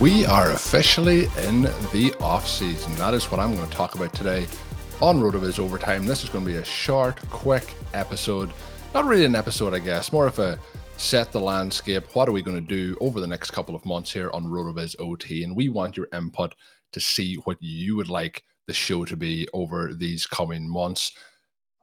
We are officially in the off season. That is what I'm going to talk about today on RotoViz Overtime. This is going to be a short, quick episode. Not really an episode, I guess, more of a set the landscape. What are we going to do over the next couple of months here on RotoViz OT? And we want your input to see what you would like the show to be over these coming months.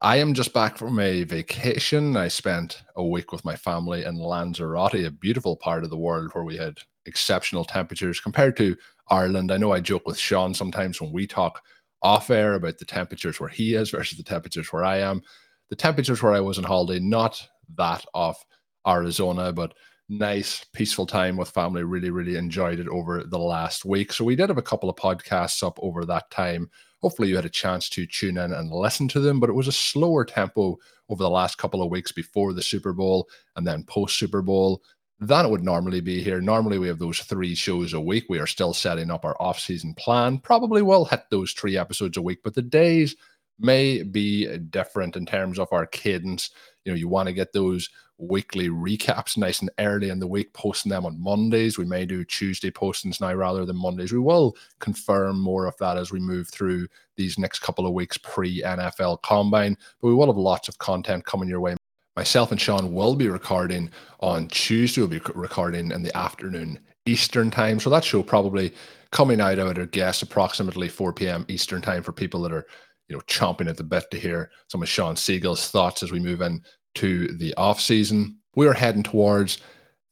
I am just back from a vacation. I spent a week with my family in Lanzarote, a beautiful part of the world where we had exceptional temperatures compared to Ireland. I know I joke with Shawn sometimes when we talk off air about the temperatures where he is versus the temperatures where I am. The temperatures where I was on holiday, not that off Arizona, but nice, peaceful time with family. Really, really enjoyed it over the last week. So we did have a couple of podcasts up over that time. Hopefully, you had a chance to tune in and listen to them, but it was a slower tempo over the last couple of weeks before the Super Bowl and then post Super Bowl than it would normally be here. Normally, we have those three shows a week. We are still setting up our off season plan. Probably will hit those three episodes a week, but the days may be different in terms of our cadence. You know, you want to get those weekly recaps nice and early in the week, posting them on Mondays. We may do Tuesday postings now rather than Mondays. We will confirm more of that as we move through these next couple of weeks pre NFL combine, but we will have lots of content coming your way. Myself and Shawn will be recording on Tuesday. We'll be recording in the afternoon Eastern time. So that show probably coming out, I would guess, approximately 4 p.m. Eastern time for people that are you know, chomping at the bit to hear some of Shawn Siegele's thoughts as we move in to the off season. We're heading towards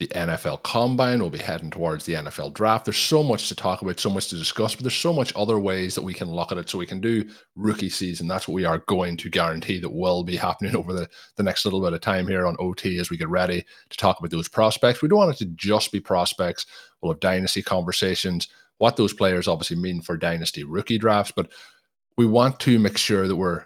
the NFL Combine. We'll be heading towards the NFL Draft. There's so much to talk about, so much to discuss, but there's so much other ways that we can look at it. So we can do rookie season. That's what we are going to guarantee that will be happening over the, the next little bit of time here on OT as we get ready to talk about those prospects. We don't want it to just be prospects. We'll have dynasty conversations, what those players obviously mean for dynasty rookie drafts, but we want to make sure that we're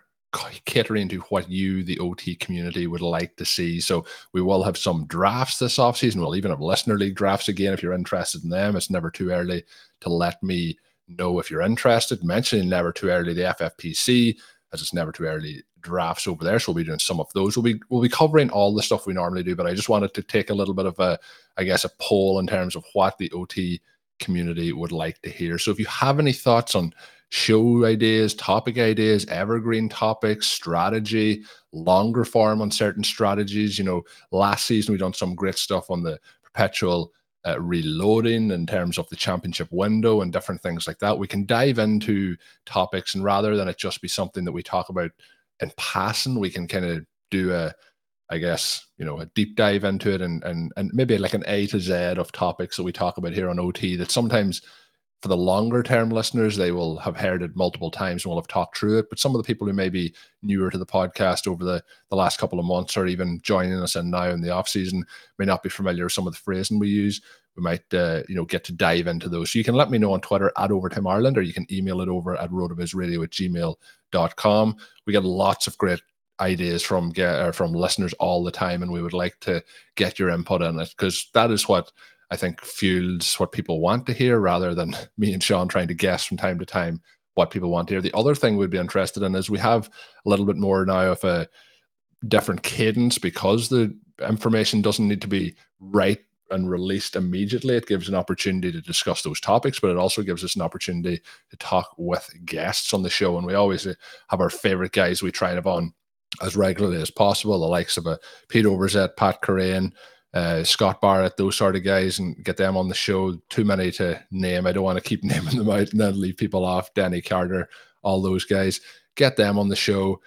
catering to what you, the OT community, would like to see. So we will have some drafts this offseason. We'll even have listener league drafts again if you're interested in them. It's never too early to let me know if you're interested. Mentioning never too early the FFPC, as it's never too early drafts over there. So we'll be doing some of those. We'll be we'll be covering all the stuff we normally do, but I just wanted to take a little bit of a, I guess, a poll in terms of what the OT community would like to hear. So if you have any thoughts on show ideas, topic ideas, evergreen topics, strategy, longer form on certain strategies. You know, last season we done some great stuff on the perpetual uh, reloading in terms of the championship window and different things like that. We can dive into topics, and rather than it just be something that we talk about in passing, we can kind of do a I guess you know a deep dive into it and and and maybe like an A to Z of topics that we talk about here on OT that sometimes for the longer term listeners, they will have heard it multiple times and will have talked through it. But some of the people who may be newer to the podcast over the, the last couple of months or even joining us in now in the off season may not be familiar with some of the phrasing we use. We might, uh, you know, get to dive into those. So you can let me know on Twitter at Overtime Ireland or you can email it over at rotovizradio at gmail.com. We get lots of great ideas from get, from listeners all the time and we would like to get your input on it because that is what – I think fuels what people want to hear rather than me and Shawn trying to guess from time to time what people want to hear. The other thing we'd be interested in is we have a little bit more now of a different cadence because the information doesn't need to be right and released immediately. It gives an opportunity to discuss those topics, but it also gives us an opportunity to talk with guests on the show. And we always have our favorite guys we try and have on as regularly as possible, the likes of a uh, Pete Overzet, Pat Kerrane, uh, Scott Barrett, those sort of guys, and get them on the show. Too many to name. I don't want to keep naming them out and then leave people off. Danny Carter, all those guys. Get them on the show.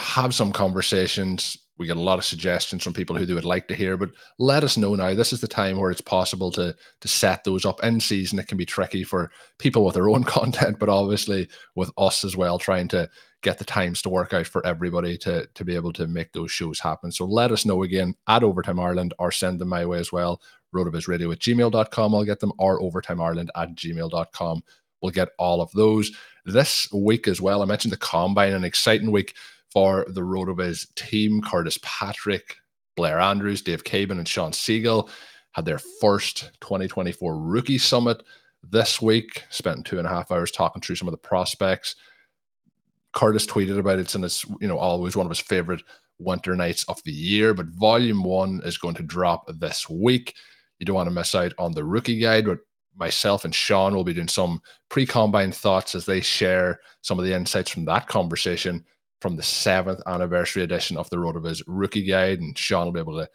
Have some conversations we get a lot of suggestions from people who they would like to hear but let us know now. This is the time where it's possible to to set those up in season. It can be tricky for people with their own content but obviously with us as well trying to get the times to work out for everybody to to be able to make those shows happen. So let us know again at overtime ireland or send them my way as well. rotovizradio at gmail.com i'll get them or overtime ireland at gmail.com we'll get all of those this week as well. I mentioned the combine an exciting week for the RotoViz team. Curtis Patrick, Blair Andrews, Dave Caban, and Shawn Siegele had their first 2024 rookie summit this week. Spent two and a half hours talking through some of the prospects. Curtis tweeted about it, and it's you know always one of his favorite winter nights of the year. But volume one is going to drop this week. You don't want to miss out on the rookie guide, but myself and Shawn will be doing some pre-combine thoughts as they share some of the insights from that conversation from the seventh anniversary edition of the RotoViz Rookie Guide, and Shawn will be able to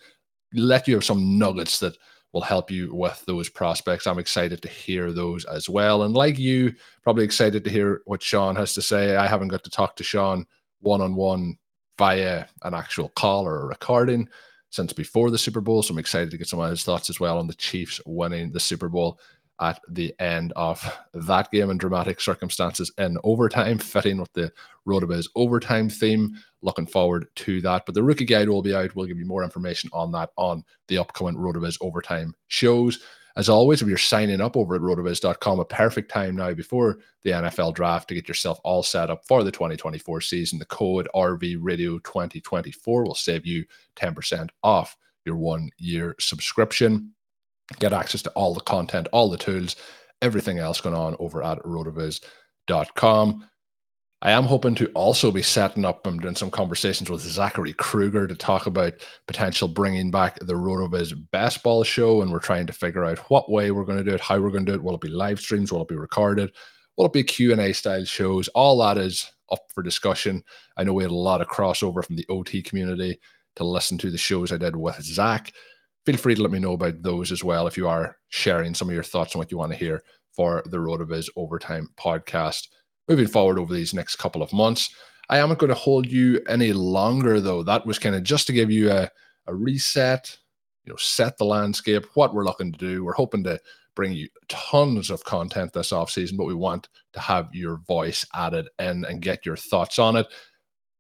let you have some nuggets that will help you with those prospects. I'm excited to hear those as well, and like you, probably excited to hear what Shawn has to say. I haven't got to talk to Shawn one on one via an actual call or a recording since before the Super Bowl, so I'm excited to get some of his thoughts as well on the Chiefs winning the Super Bowl at the end of that game in dramatic circumstances in overtime, fitting with the RotoViz overtime theme. Looking forward to that. But the rookie guide will be out. We'll give you more information on that on the upcoming RotoViz overtime shows. As always, if you're signing up over at rotoviz.com, a perfect time now before the NFL draft to get yourself all set up for the 2024 season. The code RV Radio 2024 will save you 10% off your one year subscription get access to all the content, all the tools, everything else going on over at rotoviz.com. I am hoping to also be setting up and doing some conversations with Zachary Kruger to talk about potential bringing back the Rotoviz Best Ball show. And we're trying to figure out what way we're going to do it, how we're going to do it. Will it be live streams? Will it be recorded? Will it be Q&A style shows? All that is up for discussion. I know we had a lot of crossover from the OT community to listen to the shows I did with Zach feel free to let me know about those as well if you are sharing some of your thoughts on what you want to hear for the RotoViz Overtime podcast moving forward over these next couple of months. I am not going to hold you any longer, though. That was kind of just to give you a, a reset, you know, set the landscape, what we're looking to do. We're hoping to bring you tons of content this off season, but we want to have your voice added in and get your thoughts on it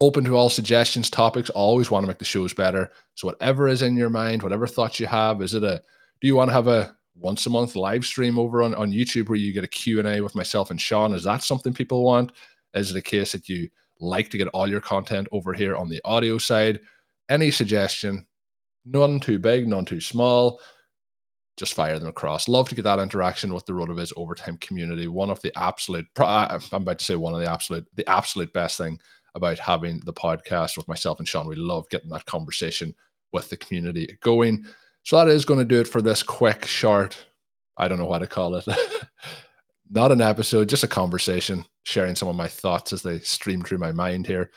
open to all suggestions, topics. Always want to make the shows better. So whatever is in your mind, whatever thoughts you have, is it a do you want to have a once a month live stream over on, on YouTube where you get a Q&A with myself and Shawn? Is that something people want? Is it a case that you like to get all your content over here on the audio side? Any suggestion, none too big, none too small. Just fire them across. Love to get that interaction with the RotoViz overtime community. One of the absolute, I'm about to say one of the absolute, the absolute best thing about having the podcast with myself and Shawn. We love getting that conversation with the community going. So that is going to do it for this quick, short, I don't know what to call it. Not an episode, just a conversation, sharing some of my thoughts as they stream through my mind here.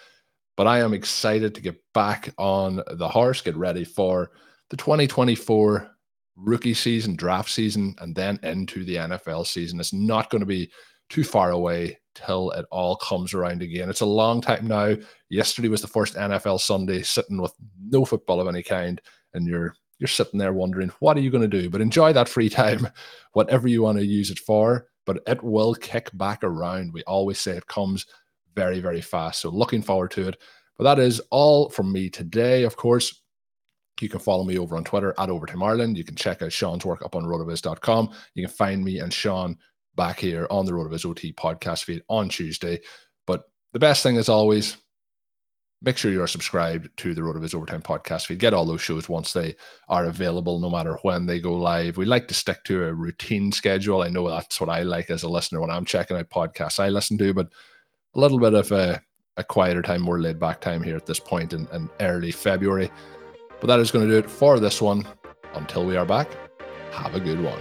But I am excited to get back on the horse, get ready for the 2024 rookie season, draft season, and then into the NFL season. It's not going to be too far away till it all comes around again. It's a long time now. Yesterday was the first NFL Sunday, sitting with no football of any kind, and you're you're sitting there wondering what are you going to do. But enjoy that free time, whatever you want to use it for. But it will kick back around. We always say it comes very very fast. So looking forward to it. But that is all from me today. Of course, you can follow me over on Twitter at Overtime Ireland. You can check out Shawn's work up on rotoviz.com. You can find me and Shawn back here on the RotoViz OT podcast feed on Tuesday. But the best thing, as always, make sure you're subscribed to the RotoViz Overtime podcast feed. Get all those shows once they are available, no matter when they go live. We like to stick to a routine schedule. I know that's what I like as a listener when I'm checking out podcasts I listen to, but a little bit of a, a quieter time, more laid back time here at this point in, in early February. But that is going to do it for this one. Until we are back, have a good one.